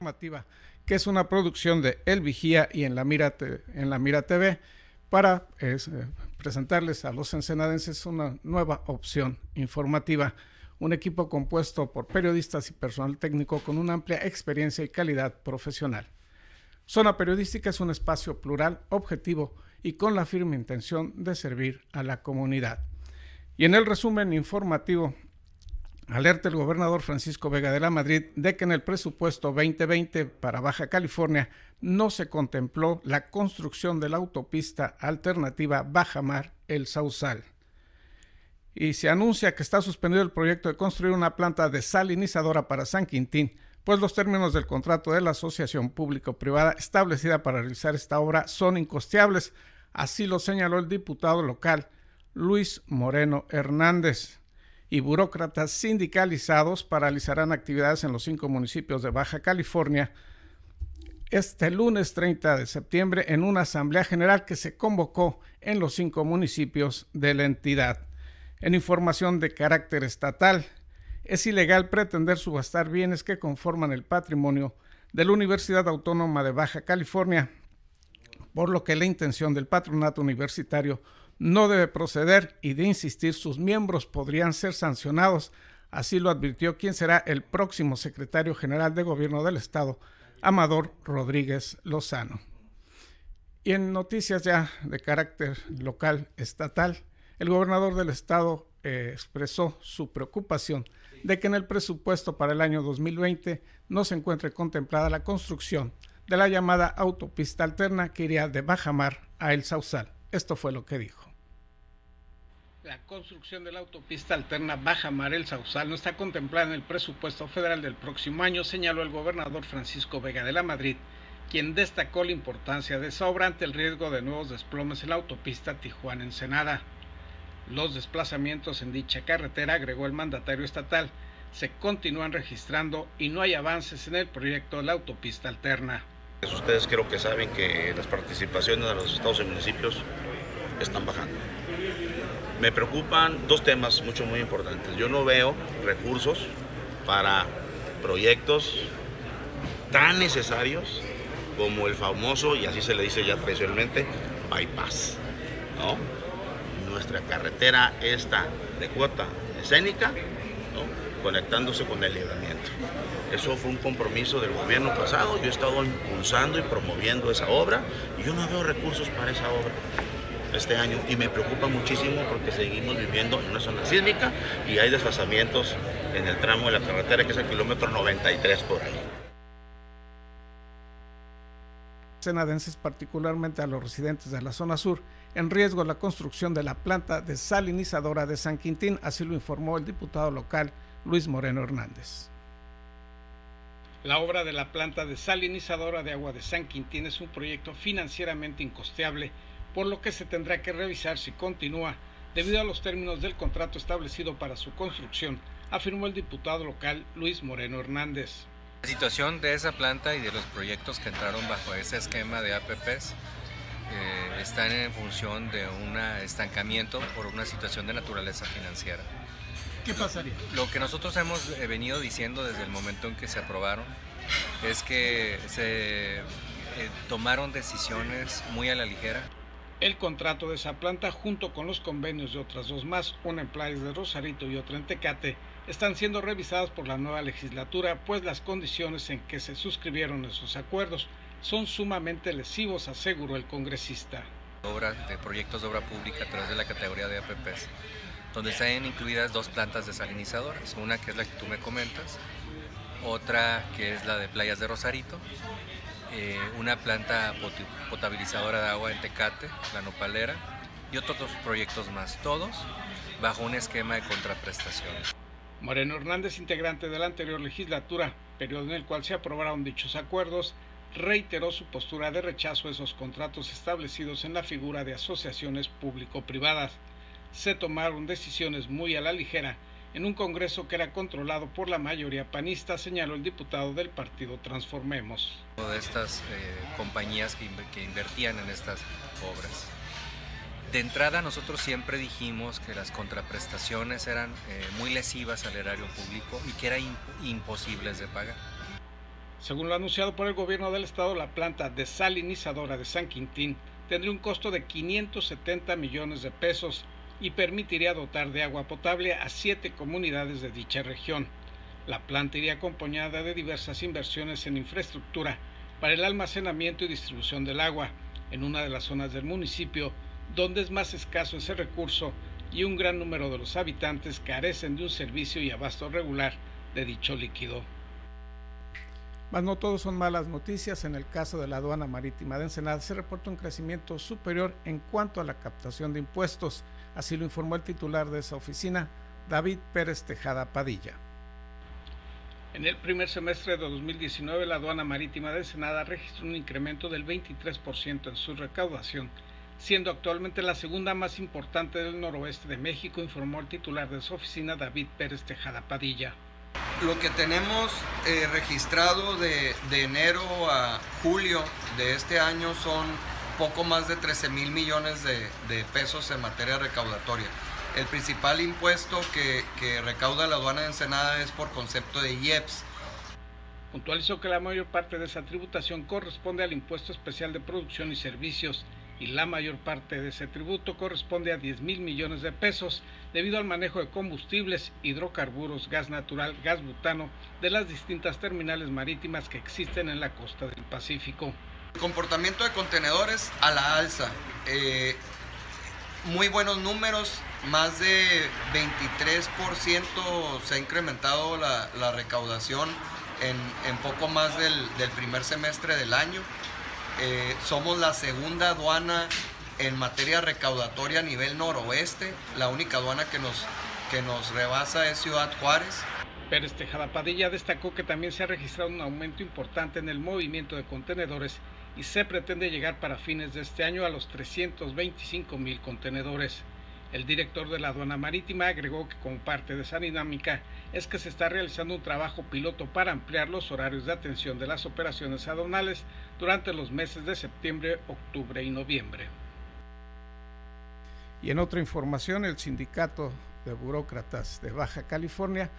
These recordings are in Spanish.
informativa, que es una producción de El Vigía y en la Mira, en la Mira TV, para eh, presentarles a los ensenadenses una nueva opción informativa. Un equipo compuesto por periodistas y personal técnico con una amplia experiencia y calidad profesional. Zona Periodística es un espacio plural, objetivo y con la firme intención de servir a la comunidad. Y en el resumen informativo alerta el gobernador Francisco Vega de la Madrid de que en el presupuesto 2020 para Baja California no se contempló la construcción de la autopista alternativa Bajamar El Sausal. Y se anuncia que está suspendido el proyecto de construir una planta desalinizadora para San Quintín, pues los términos del contrato de la asociación público-privada establecida para realizar esta obra son incosteables, así lo señaló el diputado local Luis Moreno Hernández y burócratas sindicalizados paralizarán actividades en los cinco municipios de Baja California este lunes 30 de septiembre en una asamblea general que se convocó en los cinco municipios de la entidad. En información de carácter estatal, es ilegal pretender subastar bienes que conforman el patrimonio de la Universidad Autónoma de Baja California, por lo que la intención del patronato universitario no debe proceder y de insistir sus miembros podrían ser sancionados. Así lo advirtió quien será el próximo secretario general de Gobierno del Estado, Amador Rodríguez Lozano. Y en noticias ya de carácter local estatal, el gobernador del estado eh, expresó su preocupación de que en el presupuesto para el año 2020 no se encuentre contemplada la construcción de la llamada autopista alterna que iría de Bajamar a El Sausal. Esto fue lo que dijo. La construcción de la autopista alterna Baja Marel Sausal no está contemplada en el presupuesto federal del próximo año, señaló el gobernador Francisco Vega de la Madrid, quien destacó la importancia de esa obra ante el riesgo de nuevos desplomes en la autopista Tijuana-Ensenada. Los desplazamientos en dicha carretera, agregó el mandatario estatal, se continúan registrando y no hay avances en el proyecto de la autopista alterna. Ustedes creo que saben que las participaciones de los estados y municipios están bajando me preocupan dos temas mucho muy importantes. Yo no veo recursos para proyectos tan necesarios como el famoso, y así se le dice ya tradicionalmente, bypass. ¿no? Nuestra carretera está de cuota escénica, conectándose con el libramiento. Eso fue un compromiso del gobierno pasado, yo he estado impulsando y promoviendo esa obra y yo no veo recursos para esa obra este año y me preocupa muchísimo porque seguimos viviendo en una zona sísmica y hay desfasamientos en el tramo de la carretera que es el kilómetro 93 por ahí. Senadenses, particularmente a los residentes de la zona sur, en riesgo la construcción de la planta desalinizadora de San Quintín, así lo informó el diputado local Luis Moreno Hernández. La obra de la planta desalinizadora de agua de San Quintín es un proyecto financieramente incosteable por lo que se tendrá que revisar si continúa debido a los términos del contrato establecido para su construcción, afirmó el diputado local Luis Moreno Hernández. La situación de esa planta y de los proyectos que entraron bajo ese esquema de APPs eh, están en función de un estancamiento por una situación de naturaleza financiera. ¿Qué pasaría? Lo que nosotros hemos eh, venido diciendo desde el momento en que se aprobaron es que se eh, tomaron decisiones muy a la ligera el contrato de esa planta junto con los convenios de otras dos más, una en Playas de Rosarito y otra en Tecate, están siendo revisadas por la nueva legislatura, pues las condiciones en que se suscribieron esos acuerdos son sumamente lesivos, aseguró el congresista. Obra de proyectos de obra pública a través de la categoría de APPs, donde están incluidas dos plantas desalinizadoras, una que es la que tú me comentas, otra que es la de Playas de Rosarito eh, una planta potabilizadora de agua en Tecate, la nopalera, y otros proyectos más, todos bajo un esquema de contraprestación. Moreno Hernández, integrante de la anterior legislatura, periodo en el cual se aprobaron dichos acuerdos, reiteró su postura de rechazo a esos contratos establecidos en la figura de asociaciones público-privadas. Se tomaron decisiones muy a la ligera en un Congreso que era controlado por la mayoría panista, señaló el diputado del partido Transformemos. De estas eh, compañías que, invertían en estas obras. De entrada nosotros siempre dijimos que las contraprestaciones eran eh, muy lesivas al erario público y que eran imposibles de pagar. Según lo anunciado por el gobierno del estado, la planta desalinizadora de San Quintín tendría un costo de 570 millones de pesos y permitiría dotar de agua potable a siete comunidades de dicha región. La planta iría acompañada de diversas inversiones en infraestructura para el almacenamiento y distribución del agua en una de las zonas del municipio donde es más escaso ese recurso y un gran número de los habitantes carecen de un servicio y abasto regular de dicho líquido. Mas no todos son malas noticias. En el caso de la aduana marítima de Ensenada se reporta un crecimiento superior en cuanto a la captación de impuestos. Así lo informó el titular de esa oficina, David Pérez Tejada Padilla. En el primer semestre de 2019, la aduana marítima de Ensenada registró un incremento del 23% en su recaudación, siendo actualmente la segunda más importante del noroeste de México, informó el titular de su oficina, David Pérez Tejada Padilla. Lo que tenemos eh, registrado de, enero a julio de este año son poco más de 13 mil millones de, pesos en materia recaudatoria. El principal impuesto que, que, recauda la aduana de Ensenada es por concepto de IEPS. Puntualizó que la mayor parte de esa tributación corresponde al impuesto especial de producción y servicios y la mayor parte de ese tributo corresponde a 10 mil millones de pesos debido al manejo de combustibles, hidrocarburos, gas natural, gas butano de las distintas terminales marítimas que existen en la costa del Pacífico. Comportamiento de contenedores a la alza. Eh, muy buenos números, más de 23% se ha incrementado la, recaudación en, poco más del primer semestre del año. Eh, somos la segunda aduana en materia recaudatoria a nivel noroeste. La única aduana que nos, que nos rebasa es Ciudad Juárez. Pérez Tejada Padilla destacó que también se ha registrado un aumento importante en el movimiento de contenedores y se pretende llegar para fines de este año a los 325 mil contenedores. El director de la aduana marítima agregó que como parte de esa dinámica es que se está realizando un trabajo piloto para ampliar los horarios de atención de las operaciones aduanales durante los meses de septiembre, octubre y noviembre. Y en otra información, el sindicato de burócratas de Baja California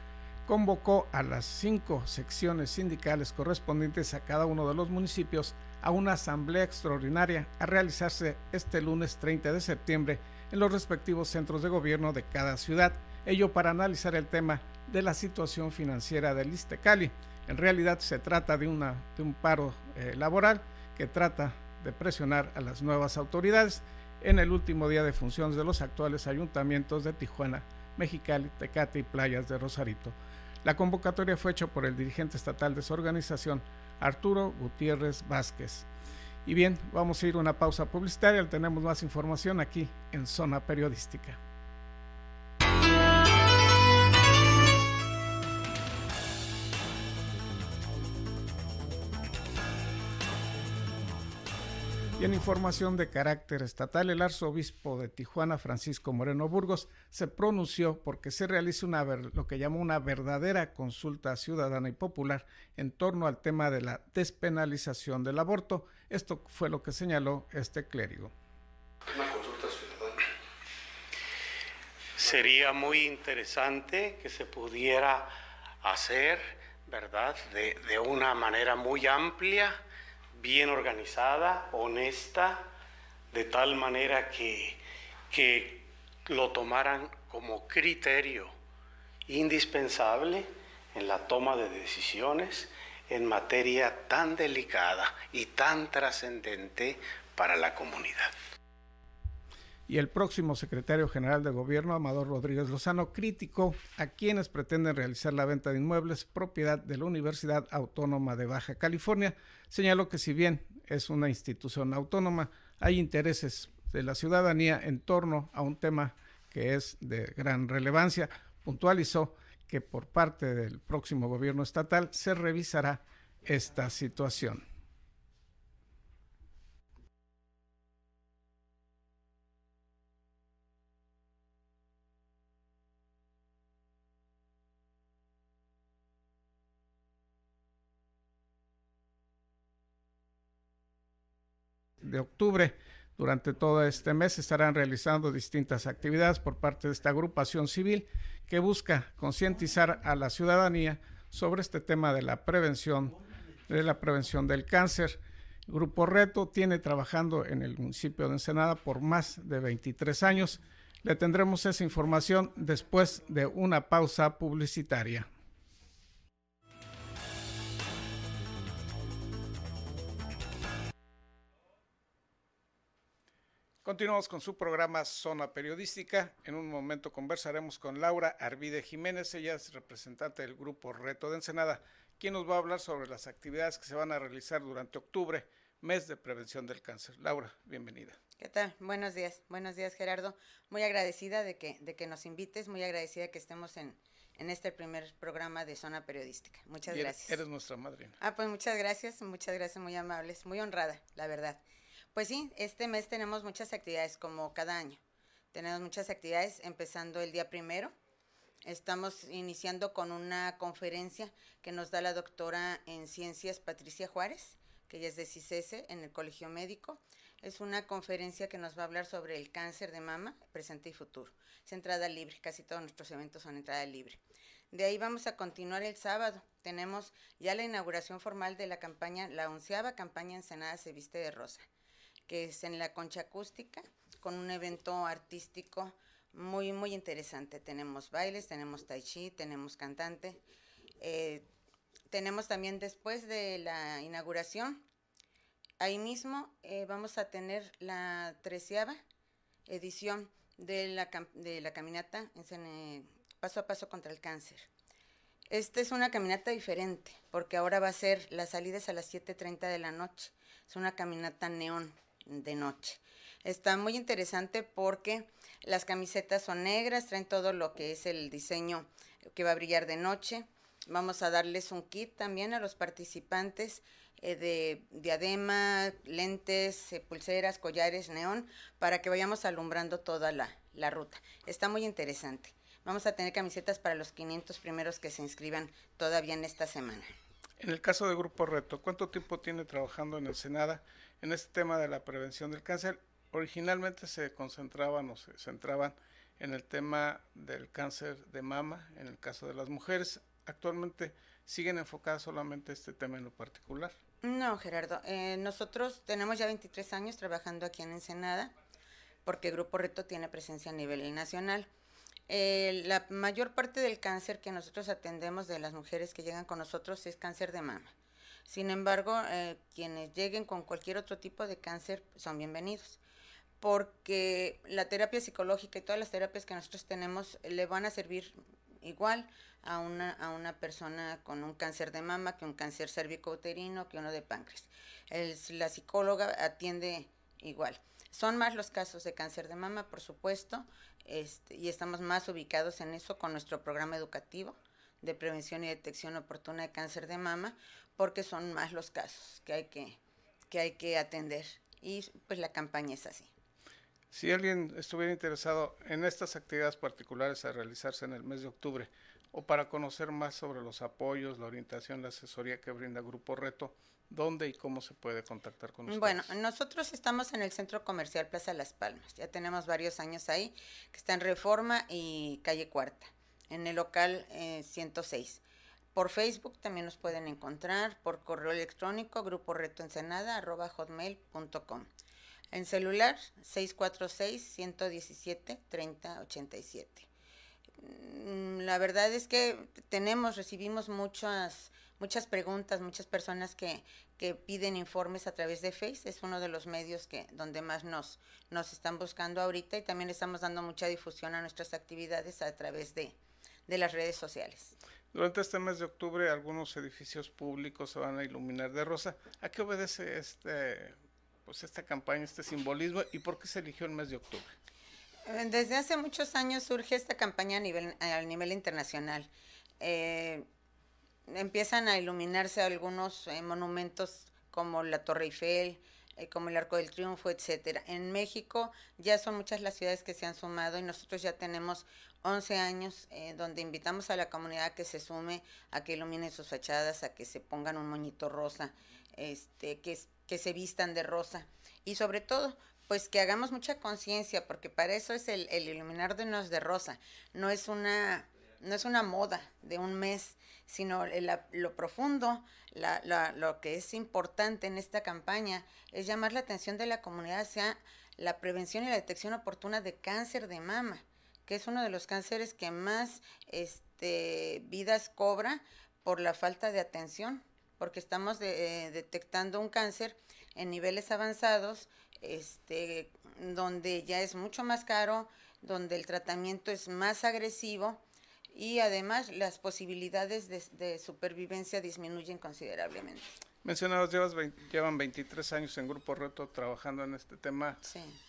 convocó a las cinco secciones sindicales correspondientes a cada uno de los municipios a una asamblea extraordinaria a realizarse este lunes 30 de septiembre en los respectivos centros de gobierno de cada ciudad, ello para analizar el tema de la situación financiera del Istecali. En realidad se trata de, un paro eh, laboral que trata de presionar a las nuevas autoridades en el último día de funciones de los actuales ayuntamientos de Tijuana, Mexicali, Tecate y Playas de Rosarito. La convocatoria fue hecha por el dirigente estatal de su organización, Arturo Gutiérrez Vázquez. Y bien, vamos a ir a una pausa publicitaria. Tenemos más información aquí en Zona Periodística. Y en información de carácter estatal, el arzobispo de Tijuana, Francisco Moreno Burgos, se pronunció porque se realice una, lo que llamó una verdadera consulta ciudadana y popular en torno al tema de la despenalización del aborto. Esto fue lo que señaló este clérigo. Una consulta ciudadana. Sería muy interesante que se pudiera hacer, ¿verdad?, de, de una manera muy amplia bien organizada, honesta, de tal manera que, que lo tomaran como criterio indispensable en la toma de decisiones en materia tan delicada y tan trascendente para la comunidad. Y el próximo secretario general de gobierno, Amador Rodríguez Lozano, criticó a quienes pretenden realizar la venta de inmuebles propiedad de la Universidad Autónoma de Baja California. Señaló que si bien es una institución autónoma, hay intereses de la ciudadanía en torno a un tema que es de gran relevancia. Puntualizó que por parte del próximo gobierno estatal se revisará esta situación. De octubre. Durante todo este mes estarán realizando distintas actividades por parte de esta agrupación civil que busca concientizar a la ciudadanía sobre este tema de la prevención de la prevención del cáncer. Grupo Reto tiene trabajando en el municipio de Ensenada por más de 23 años. Le tendremos esa información después de una pausa publicitaria. Continuamos con su programa Zona Periodística. En un momento conversaremos con Laura Arvide Jiménez, ella es representante del Grupo Reto de Ensenada, quien nos va a hablar sobre las actividades que se van a realizar durante octubre, mes de prevención del cáncer. Laura, bienvenida. ¿Qué tal? Buenos días, buenos días Gerardo. Muy agradecida de que, de que nos invites, muy agradecida que estemos en, en este primer programa de Zona Periodística. Muchas gracias. Eres nuestra madrina. Ah, pues muchas gracias, muchas gracias, muy amables, muy honrada, la verdad. Pues sí, este mes tenemos muchas actividades como cada año. Tenemos muchas actividades empezando el día primero. Estamos iniciando con una conferencia que nos da la doctora en ciencias Patricia Juárez, que ella es de CICESE en el Colegio Médico. Es una conferencia que nos va a hablar sobre el cáncer de mama, presente y futuro. Es entrada libre, casi todos nuestros eventos son entrada libre. De ahí vamos a continuar el sábado. Tenemos ya la inauguración formal de la campaña, la onceava campaña Ensenada se viste de rosa que es en la concha acústica, con un evento artístico muy, muy interesante. Tenemos bailes, tenemos tai chi, tenemos cantante. Eh, tenemos también después de la inauguración, ahí mismo eh, vamos a tener la treceava edición de la, de la caminata en, paso a paso contra el cáncer. Esta es una caminata diferente, porque ahora va a ser las salidas a las 7.30 de la noche. Es una caminata neón de noche. Está muy interesante porque las camisetas son negras, traen todo lo que es el diseño que va a brillar de noche. Vamos a darles un kit también a los participantes eh, de diadema, lentes, eh, pulseras, collares, neón, para que vayamos alumbrando toda la, la ruta. Está muy interesante. Vamos a tener camisetas para los 500 primeros que se inscriban todavía en esta semana. En el caso de Grupo Reto, ¿cuánto tiempo tiene trabajando en el Senada en este tema de la prevención del cáncer? Originalmente se concentraban o se centraban en el tema del cáncer de mama, en el caso de las mujeres. Actualmente siguen enfocadas solamente este tema en lo particular. No, Gerardo. Eh, nosotros tenemos ya 23 años trabajando aquí en Ensenada, porque Grupo Reto tiene presencia a nivel nacional. Eh, la mayor parte del cáncer que nosotros atendemos de las mujeres que llegan con nosotros es cáncer de mama. Sin embargo, eh, quienes lleguen con cualquier otro tipo de cáncer son bienvenidos, porque la terapia psicológica y todas las terapias que nosotros tenemos le van a servir igual a una, a una persona con un cáncer de mama que un cáncer cervicouterino que uno de páncreas. la psicóloga atiende igual. Son más los casos de cáncer de mama, por supuesto, este, y estamos más ubicados en eso con nuestro programa educativo de prevención y detección oportuna de cáncer de mama, porque son más los casos que hay que, que, hay que atender. Y pues la campaña es así. Si alguien estuviera interesado en estas actividades particulares a realizarse en el mes de octubre, o para conocer más sobre los apoyos, la orientación, la asesoría que brinda Grupo Reto, ¿Dónde y cómo se puede contactar con ustedes? Bueno, nosotros estamos en el Centro Comercial Plaza Las Palmas. Ya tenemos varios años ahí, que está en Reforma y Calle Cuarta, en el local 106. Eh, por Facebook también nos pueden encontrar, por correo electrónico, grupo hotmail.com. En celular, 646-117-3087. Mm, la verdad es que tenemos, recibimos muchas muchas preguntas, muchas personas que, que piden informes a través de Face, es uno de los medios que donde más nos, nos están buscando ahorita y también estamos dando mucha difusión a nuestras actividades a través de, de las redes sociales. Durante este mes de octubre algunos edificios públicos se van a iluminar de rosa. ¿A qué obedece este, pues esta campaña, este simbolismo y por qué se eligió el mes de octubre? Eh, desde hace muchos años surge esta campaña a nivel, a nivel internacional. Eh, empiezan a iluminarse algunos eh, monumentos como la Torre Eiffel, eh, como el Arco del Triunfo, etcétera. En México ya son muchas las ciudades que se han sumado y nosotros ya tenemos 11 años eh, donde invitamos a la comunidad a que se sume, a que iluminen sus fachadas, a que se pongan un moñito rosa, este, que, que se vistan de rosa y sobre todo pues que hagamos mucha conciencia porque para eso es el, el iluminarnos de rosa, no es una no es una moda de un mes sino lo profundo, lo que es importante en esta campaña es llamar la atención de la comunidad hacia la prevención y la detección oportuna de cáncer de mama, que es uno de los cánceres que más este, vidas cobra por la falta de atención, porque estamos eh, detectando un cáncer en niveles avanzados, este, donde ya es mucho más caro, donde el tratamiento es más agresivo y además las posibilidades de supervivencia disminuyen considerablemente. Mencionados, llevas llevan 23 años en Grupo Reto trabajando en este tema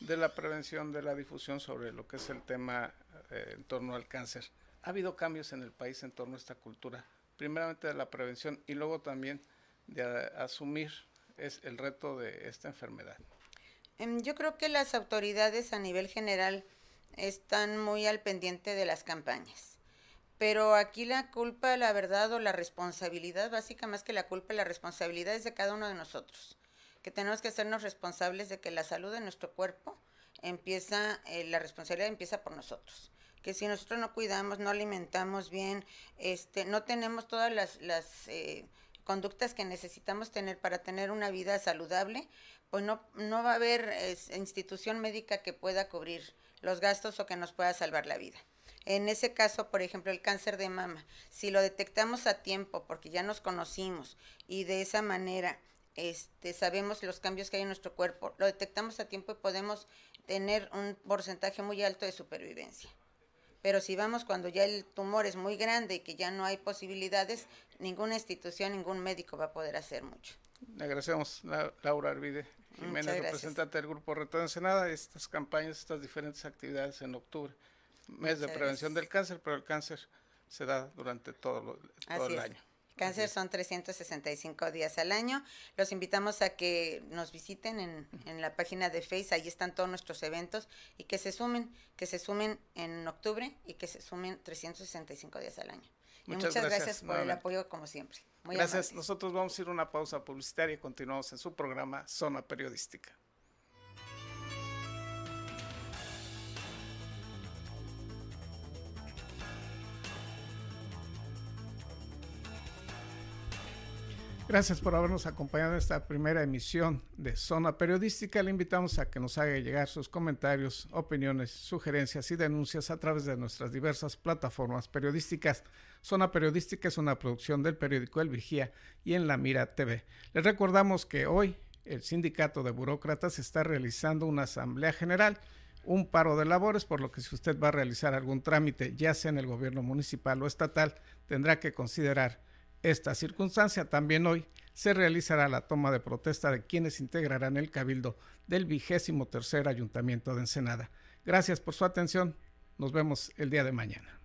de la prevención, de la difusión sobre lo que es el tema eh, en torno al cáncer. ¿Ha habido cambios en el país en torno a esta cultura? Primeramente de la prevención y luego también de asumir es el reto de esta enfermedad. Em, yo creo que las autoridades a nivel general están muy al pendiente de las campañas pero aquí la culpa, la verdad o la responsabilidad, básica más que la culpa, la responsabilidad es de cada uno de nosotros, que tenemos que hacernos responsables de que la salud de nuestro cuerpo empieza, eh, la responsabilidad empieza por nosotros. Que si nosotros no cuidamos, no alimentamos bien, este, no tenemos todas las, las eh, conductas que necesitamos tener para tener una vida saludable, pues no, no va a haber institución médica que pueda cubrir los gastos o que nos pueda salvar la vida. En ese caso, por ejemplo, el cáncer de mama, si lo detectamos a tiempo, porque ya nos conocimos y de esa manera este, sabemos los cambios que hay en nuestro cuerpo, lo detectamos a tiempo y podemos tener un porcentaje muy alto de supervivencia. Pero si vamos cuando ya el tumor es muy grande y que ya no hay posibilidades, ninguna institución, ningún médico va a poder hacer mucho. Le agradecemos, Laura Arvide Jiménez, representante del Grupo Reto de Ensenada, estas campañas, estas diferentes actividades en octubre mes de prevención del cáncer, pero el cáncer se da durante todo, el año. Cáncer son 365 días al año. Los invitamos a que nos visiten en, en, la página de Facebook, ahí están todos nuestros eventos y que se sumen, que se sumen en octubre y que se sumen 365 días al año. Muchas, gracias, por el apoyo como siempre. gracias. Nosotros vamos a ir a una pausa publicitaria y continuamos en su programa Zona Periodística. Gracias por habernos acompañado en esta primera emisión de Zona Periodística. Le invitamos a que nos haga llegar sus comentarios, opiniones, sugerencias y denuncias a través de nuestras diversas plataformas periodísticas. Zona Periodística es una producción del periódico El Vigía y en La Mira TV. Les recordamos que hoy el Sindicato de Burócratas está realizando una asamblea general un paro de labores, por lo que si usted va a realizar algún trámite, ya sea en el gobierno municipal o estatal, tendrá que considerar esta circunstancia también hoy se realizará la toma de protesta de quienes integrarán el cabildo del vigésimo tercer ayuntamiento de Ensenada. Gracias por su atención. Nos vemos el día de mañana.